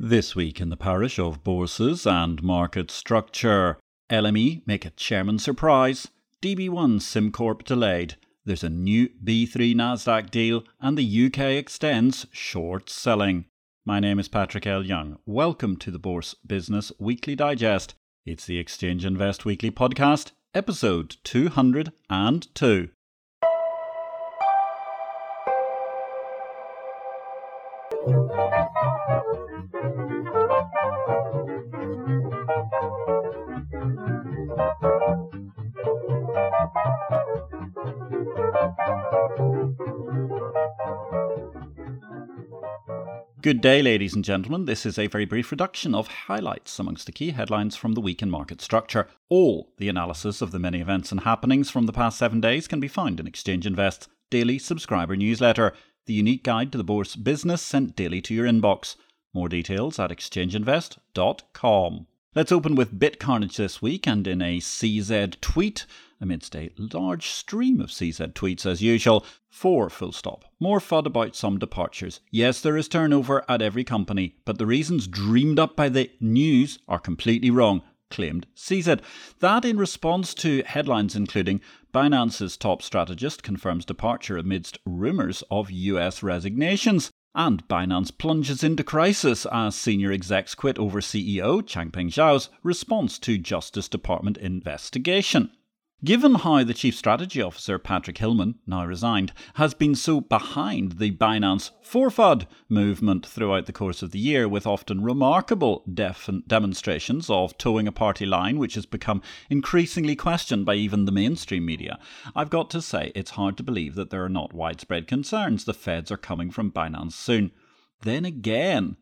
This week in the parish of bourses and market structure. LME make a chairman surprise. DB1 SimCorp delayed. There's a new B3 Nasdaq deal and the UK extends short selling. My name is Patrick L. Young. Welcome to the Bourse Business Weekly Digest. It's the Exchange Invest Weekly podcast, episode 202. Good day, ladies and gentlemen. This is a very brief reduction of highlights amongst the key headlines from the week in market structure. All the analysis of the many events and happenings from the past seven days can be found in Exchange Invest's daily subscriber newsletter, the unique guide to the bourse business sent daily to your inbox. More details at exchangeinvest.com. Let's open with BitCarnage this week and in a CZ tweet amidst a large stream of CZ tweets as usual. Four full stop. More FUD about some departures. Yes, there is turnover at every company, but the reasons dreamed up by the news are completely wrong claimed CZ. That in response to headlines including Binance's top strategist confirms departure amidst rumours of US resignations. And Binance plunges into crisis as senior execs quit over CEO Changpeng Zhao's response to Justice Department investigation. Given how the Chief Strategy Officer, Patrick Hillman, now resigned, has been so behind the Binance FORFUD movement throughout the course of the year, with often remarkable def- demonstrations of toeing a party line, which has become increasingly questioned by even the mainstream media, I've got to say it's hard to believe that there are not widespread concerns the feds are coming from Binance soon. Then again,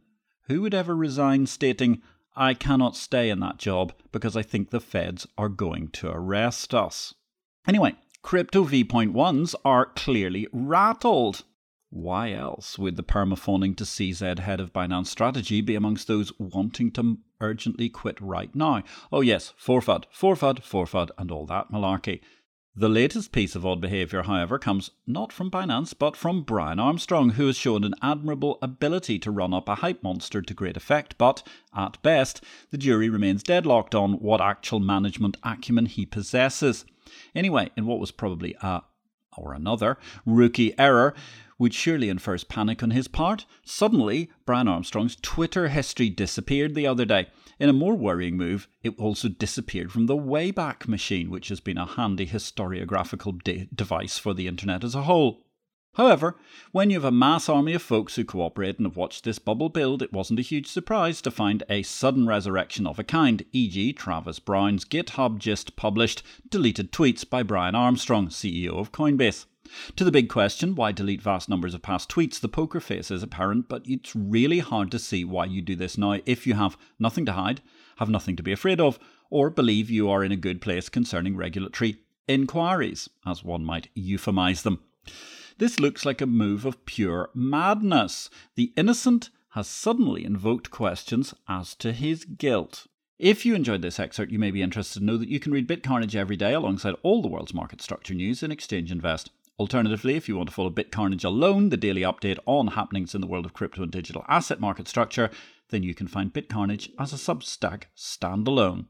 who would ever resign stating, I cannot stay in that job because I think the feds are going to arrest us. Anyway, crypto V.1s are clearly rattled. Why else would the permaphoning to CZ head of Binance Strategy be amongst those wanting to urgently quit right now? Oh, yes, forfud, forfud, forfud, and all that malarkey. The latest piece of odd behaviour, however, comes not from Binance, but from Brian Armstrong, who has shown an admirable ability to run up a hype monster to great effect, but, at best, the jury remains deadlocked on what actual management acumen he possesses. Anyway, in what was probably a, or another, rookie error, which surely infers panic on his part, suddenly Brian Armstrong's Twitter history disappeared the other day. In a more worrying move, it also disappeared from the Wayback Machine, which has been a handy historiographical de- device for the internet as a whole. However, when you have a mass army of folks who cooperate and have watched this bubble build, it wasn't a huge surprise to find a sudden resurrection of a kind, e.g., Travis Brown's GitHub just published deleted tweets by Brian Armstrong, CEO of Coinbase. To the big question, why delete vast numbers of past tweets, the poker face is apparent, but it's really hard to see why you do this now if you have nothing to hide, have nothing to be afraid of, or believe you are in a good place concerning regulatory inquiries, as one might euphemize them. This looks like a move of pure madness. The innocent has suddenly invoked questions as to his guilt. If you enjoyed this excerpt, you may be interested to know that you can read BitCarnage every day alongside all the world's market structure news in Exchange Invest. Alternatively, if you want to follow BitCarnage alone, the daily update on happenings in the world of crypto and digital asset market structure, then you can find BitCarnage as a Substack standalone.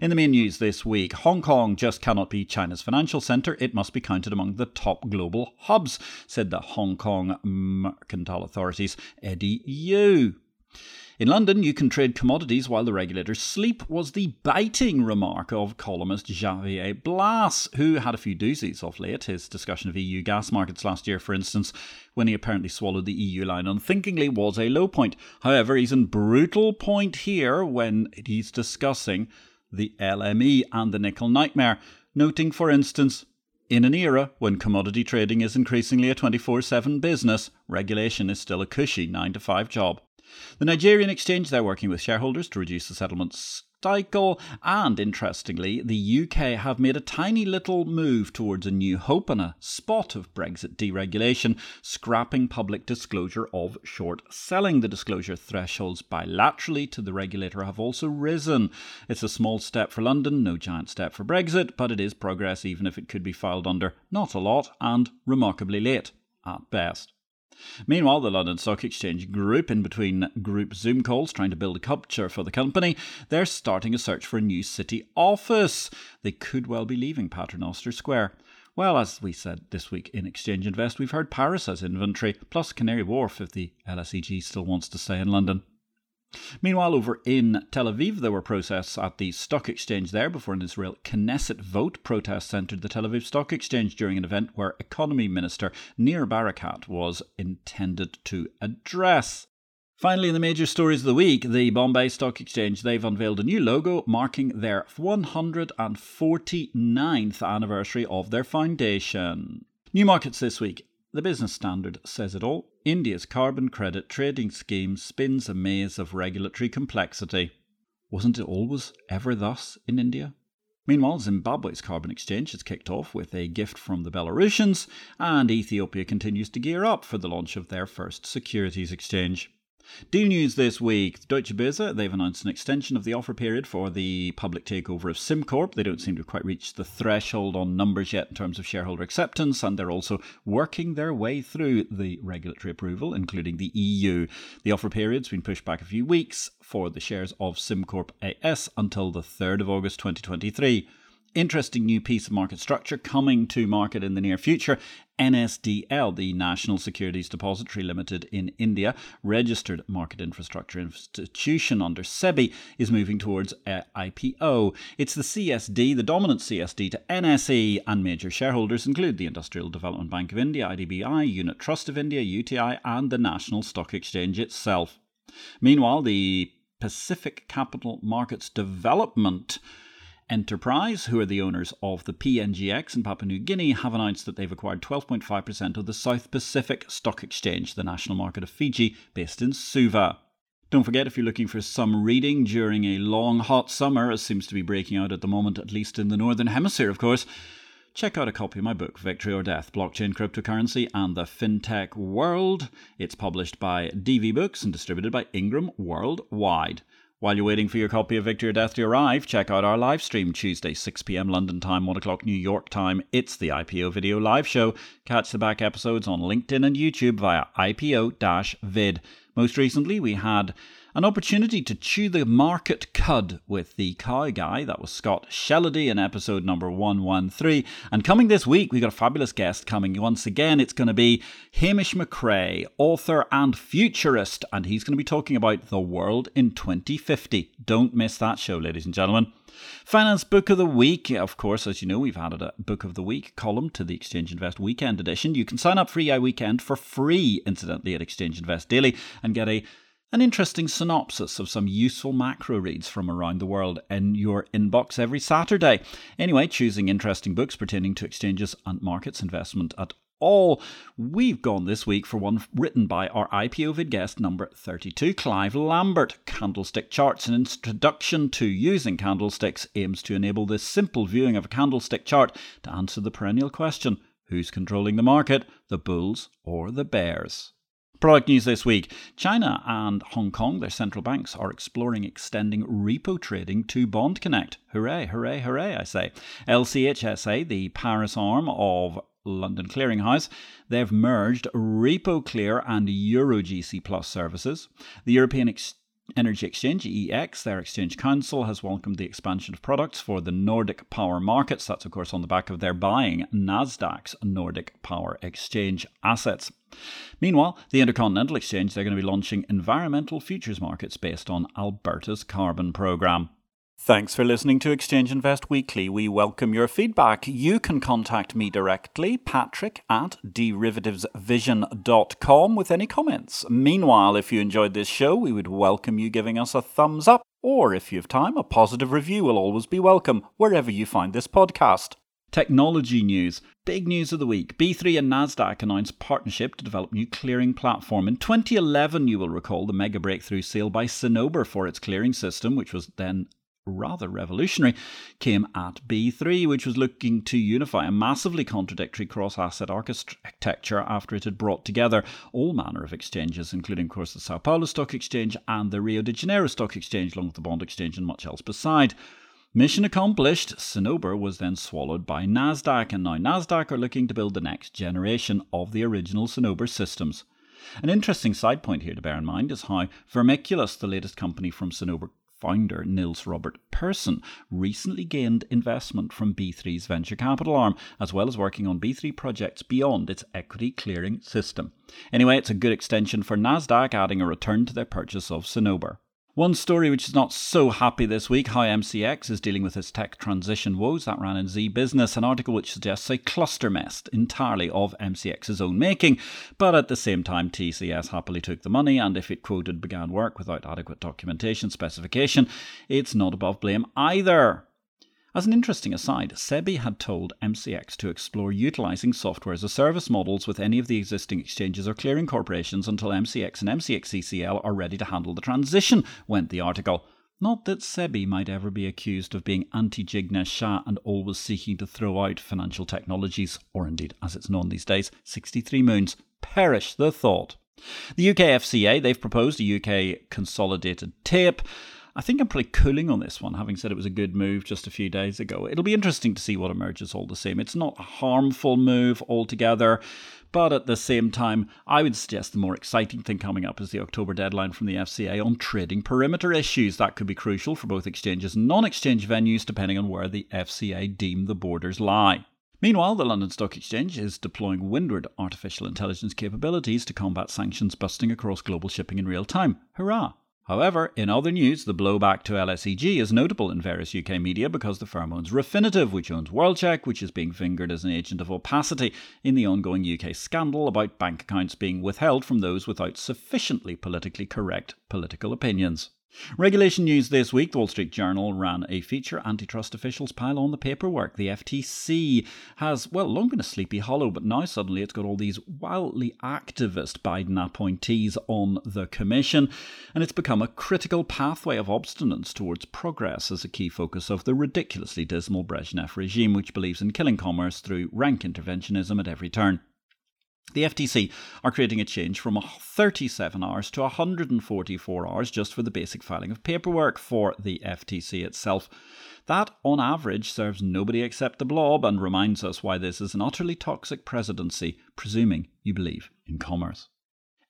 In the main news this week, Hong Kong just cannot be China's financial centre. It must be counted among the top global hubs, said the Hong Kong Mercantile Authority's Eddie Yue. In London, you can trade commodities while the regulators sleep, was the biting remark of columnist Javier Blas, who had a few doozies of late. His discussion of EU gas markets last year, for instance, when he apparently swallowed the EU line unthinkingly, was a low point. However, he's in brutal point here when he's discussing the LME and the nickel nightmare, noting, for instance, in an era when commodity trading is increasingly a 24 7 business, regulation is still a cushy 9 to 5 job. The Nigerian exchange, they're working with shareholders to reduce the settlement cycle, and interestingly, the UK have made a tiny little move towards a new hope and a spot of Brexit deregulation, scrapping public disclosure of short selling. The disclosure thresholds bilaterally to the regulator have also risen. It's a small step for London, no giant step for Brexit, but it is progress even if it could be filed under not a lot and remarkably late at best. Meanwhile, the London Stock Exchange Group, in between group Zoom calls trying to build a culture for the company, they're starting a search for a new city office. They could well be leaving Paternoster Square. Well, as we said this week in Exchange Invest, we've heard Paris has inventory, plus Canary Wharf if the LSEG still wants to stay in London. Meanwhile, over in Tel Aviv, there were protests at the stock exchange there before an Israel Knesset vote. Protests entered the Tel Aviv Stock Exchange during an event where Economy Minister Nir Barakat was intended to address. Finally, in the major stories of the week, the Bombay Stock Exchange, they've unveiled a new logo marking their 149th anniversary of their foundation. New markets this week. The Business Standard says it all. India's carbon credit trading scheme spins a maze of regulatory complexity. Wasn't it always ever thus in India? Meanwhile, Zimbabwe's carbon exchange has kicked off with a gift from the Belarusians, and Ethiopia continues to gear up for the launch of their first securities exchange. Deal news this week. Deutsche Börse, they've announced an extension of the offer period for the public takeover of SimCorp. They don't seem to quite reach the threshold on numbers yet in terms of shareholder acceptance, and they're also working their way through the regulatory approval, including the EU. The offer period's been pushed back a few weeks for the shares of SimCorp AS until the 3rd of August 2023 interesting new piece of market structure coming to market in the near future. NSDL, the National Securities Depository Limited in India, registered market infrastructure institution under SEBI, is moving towards IPO. It's the CSD, the dominant CSD to NSE, and major shareholders include the Industrial Development Bank of India, IDBI, Unit Trust of India, UTI, and the National Stock Exchange itself. Meanwhile, the Pacific Capital Markets Development Enterprise, who are the owners of the PNGX in Papua New Guinea, have announced that they've acquired 12.5% of the South Pacific Stock Exchange, the national market of Fiji, based in Suva. Don't forget, if you're looking for some reading during a long, hot summer, as seems to be breaking out at the moment, at least in the Northern Hemisphere, of course, check out a copy of my book, Victory or Death Blockchain, Cryptocurrency, and the FinTech World. It's published by DV Books and distributed by Ingram Worldwide. While you're waiting for your copy of Victory or Death to arrive, check out our live stream Tuesday, 6 pm London time, 1 o'clock New York time. It's the IPO Video Live Show. Catch the back episodes on LinkedIn and YouTube via IPO vid. Most recently, we had an opportunity to chew the market cud with the cow guy. That was Scott Shellady in episode number 113. And coming this week, we've got a fabulous guest coming once again. It's going to be Hamish McRae, author and futurist, and he's going to be talking about the world in 2050. Don't miss that show, ladies and gentlemen. Finance Book of the Week. Of course, as you know, we've added a Book of the Week column to the Exchange Invest Weekend edition. You can sign up for EI Weekend for free, incidentally, at Exchange Invest Daily and get a an interesting synopsis of some useful macro reads from around the world in your inbox every Saturday. Anyway, choosing interesting books pertaining to exchanges and markets investment at all. We've gone this week for one written by our IPO vid guest number 32, Clive Lambert. Candlestick Charts, an introduction to using candlesticks, aims to enable this simple viewing of a candlestick chart to answer the perennial question who's controlling the market, the bulls or the bears? Product news this week China and Hong Kong, their central banks, are exploring extending repo trading to Bond Connect. Hooray, hooray, hooray, I say. LCHSA, the Paris arm of London Clearinghouse, they've merged RepoClear and EuroGC Plus services. The European Energy Exchange, EEX, their exchange council, has welcomed the expansion of products for the Nordic power markets. That's, of course, on the back of their buying NASDAQ's Nordic Power Exchange assets. Meanwhile, the Intercontinental Exchange, they're going to be launching environmental futures markets based on Alberta's carbon programme. Thanks for listening to Exchange Invest Weekly. We welcome your feedback. You can contact me directly, patrick at derivativesvision.com, with any comments. Meanwhile, if you enjoyed this show, we would welcome you giving us a thumbs up, or if you have time, a positive review will always be welcome wherever you find this podcast. Technology news. Big news of the week. B3 and Nasdaq announced partnership to develop new clearing platform. In 2011, you will recall the mega breakthrough sale by Cinnober for its clearing system, which was then rather revolutionary, came at B3, which was looking to unify a massively contradictory cross asset architecture after it had brought together all manner of exchanges, including, of course, the Sao Paulo Stock Exchange and the Rio de Janeiro Stock Exchange, along with the Bond Exchange and much else beside. Mission accomplished, Cinnober was then swallowed by Nasdaq, and now Nasdaq are looking to build the next generation of the original Cinnober systems. An interesting side point here to bear in mind is how Vermiculus, the latest company from Cinnober founder Nils Robert Persson recently gained investment from B3's venture capital arm, as well as working on B3 projects beyond its equity clearing system. Anyway, it's a good extension for NASDAQ, adding a return to their purchase of Cinnober. One story which is not so happy this week how MCX is dealing with its tech transition woes. That ran in Zee Business, an article which suggests a cluster mess entirely of MCX's own making. But at the same time, TCS happily took the money, and if it quoted began work without adequate documentation specification, it's not above blame either. As an interesting aside, SEBI had told MCX to explore utilizing software as a service models with any of the existing exchanges or clearing corporations until MCX and MCXCCL are ready to handle the transition, went the article. Not that SEBI might ever be accused of being anti Jignesh Shah and always seeking to throw out financial technologies, or indeed, as it's known these days, 63 moons. Perish the thought. The UK FCA, they've proposed a UK consolidated tape. I think I'm pretty cooling on this one, having said it was a good move just a few days ago. It'll be interesting to see what emerges all the same. It's not a harmful move altogether, but at the same time, I would suggest the more exciting thing coming up is the October deadline from the FCA on trading perimeter issues. That could be crucial for both exchanges and non exchange venues, depending on where the FCA deem the borders lie. Meanwhile, the London Stock Exchange is deploying windward artificial intelligence capabilities to combat sanctions busting across global shipping in real time. Hurrah! However, in other news, the blowback to LSEG is notable in various UK media because the firm owns Refinitiv, which owns WorldCheck, which is being fingered as an agent of opacity in the ongoing UK scandal about bank accounts being withheld from those without sufficiently politically correct political opinions. Regulation news this week the Wall Street Journal ran a feature Antitrust officials pile on the paperwork. The FTC has, well, long been a sleepy hollow, but now suddenly it's got all these wildly activist Biden appointees on the commission, and it's become a critical pathway of obstinance towards progress as a key focus of the ridiculously dismal Brezhnev regime, which believes in killing commerce through rank interventionism at every turn. The FTC are creating a change from 37 hours to 144 hours just for the basic filing of paperwork for the FTC itself. That, on average, serves nobody except the blob and reminds us why this is an utterly toxic presidency, presuming you believe in commerce.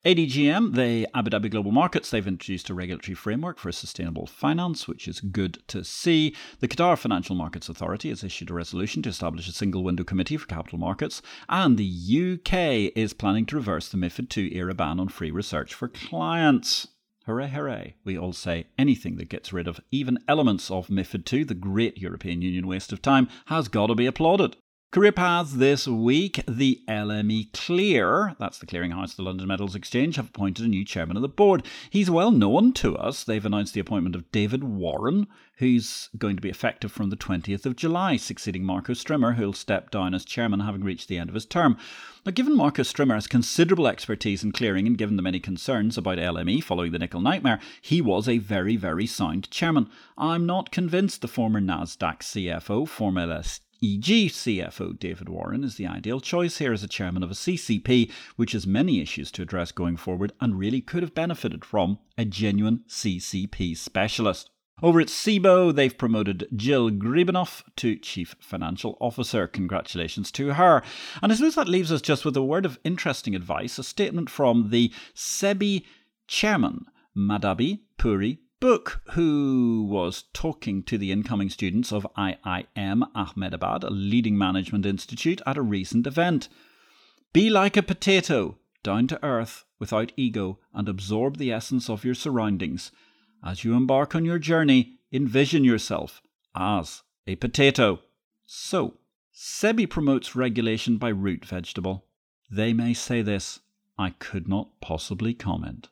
ADGM, the Abu Dhabi Global Markets, they've introduced a regulatory framework for sustainable finance, which is good to see. The Qatar Financial Markets Authority has issued a resolution to establish a single window committee for capital markets, and the UK is planning to reverse the MIFID II era ban on free research for clients. Hooray, hooray. We all say anything that gets rid of even elements of MIFID II, the great European Union waste of time, has got to be applauded. Career paths this week. The LME Clear, that's the clearinghouse of the London Metals Exchange, have appointed a new chairman of the board. He's well known to us. They've announced the appointment of David Warren, who's going to be effective from the 20th of July, succeeding Marco Strimer, who'll step down as chairman having reached the end of his term. Now, given Marco Strimer has considerable expertise in clearing and given the many concerns about LME following the nickel nightmare, he was a very, very sound chairman. I'm not convinced the former NASDAQ CFO, former e.g., CFO David Warren is the ideal choice here as a chairman of a CCP, which has many issues to address going forward and really could have benefited from a genuine CCP specialist. Over at Cboe, they've promoted Jill Griebenow to Chief Financial Officer. Congratulations to her. And I suppose that leaves us just with a word of interesting advice, a statement from the SEBI chairman, Madhabi Puri Buch, who was talking to the incoming students of IIM Ahmedabad, a leading management institute, at a recent event. Be like a potato, down to earth, without ego, and absorb the essence of your surroundings. As you embark on your journey, envision yourself as a potato. So, SEBI promotes regulation by root vegetable. They may say this, I could not possibly comment.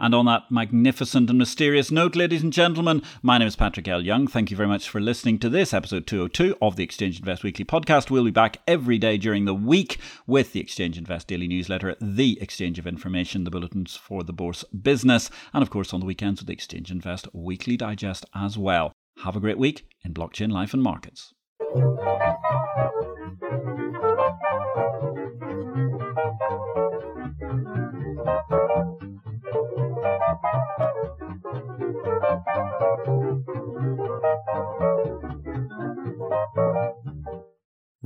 And on that magnificent and mysterious note, ladies and gentlemen, my name is Patrick L. Young. Thank you very much for listening to this episode 202 of the Exchange Invest Weekly podcast. We'll be back every day during the week with the Exchange Invest Daily Newsletter, the Exchange of Information, the bulletins for the Bourse business, and of course on the weekends with the Exchange Invest Weekly Digest as well. Have a great week in blockchain life and markets.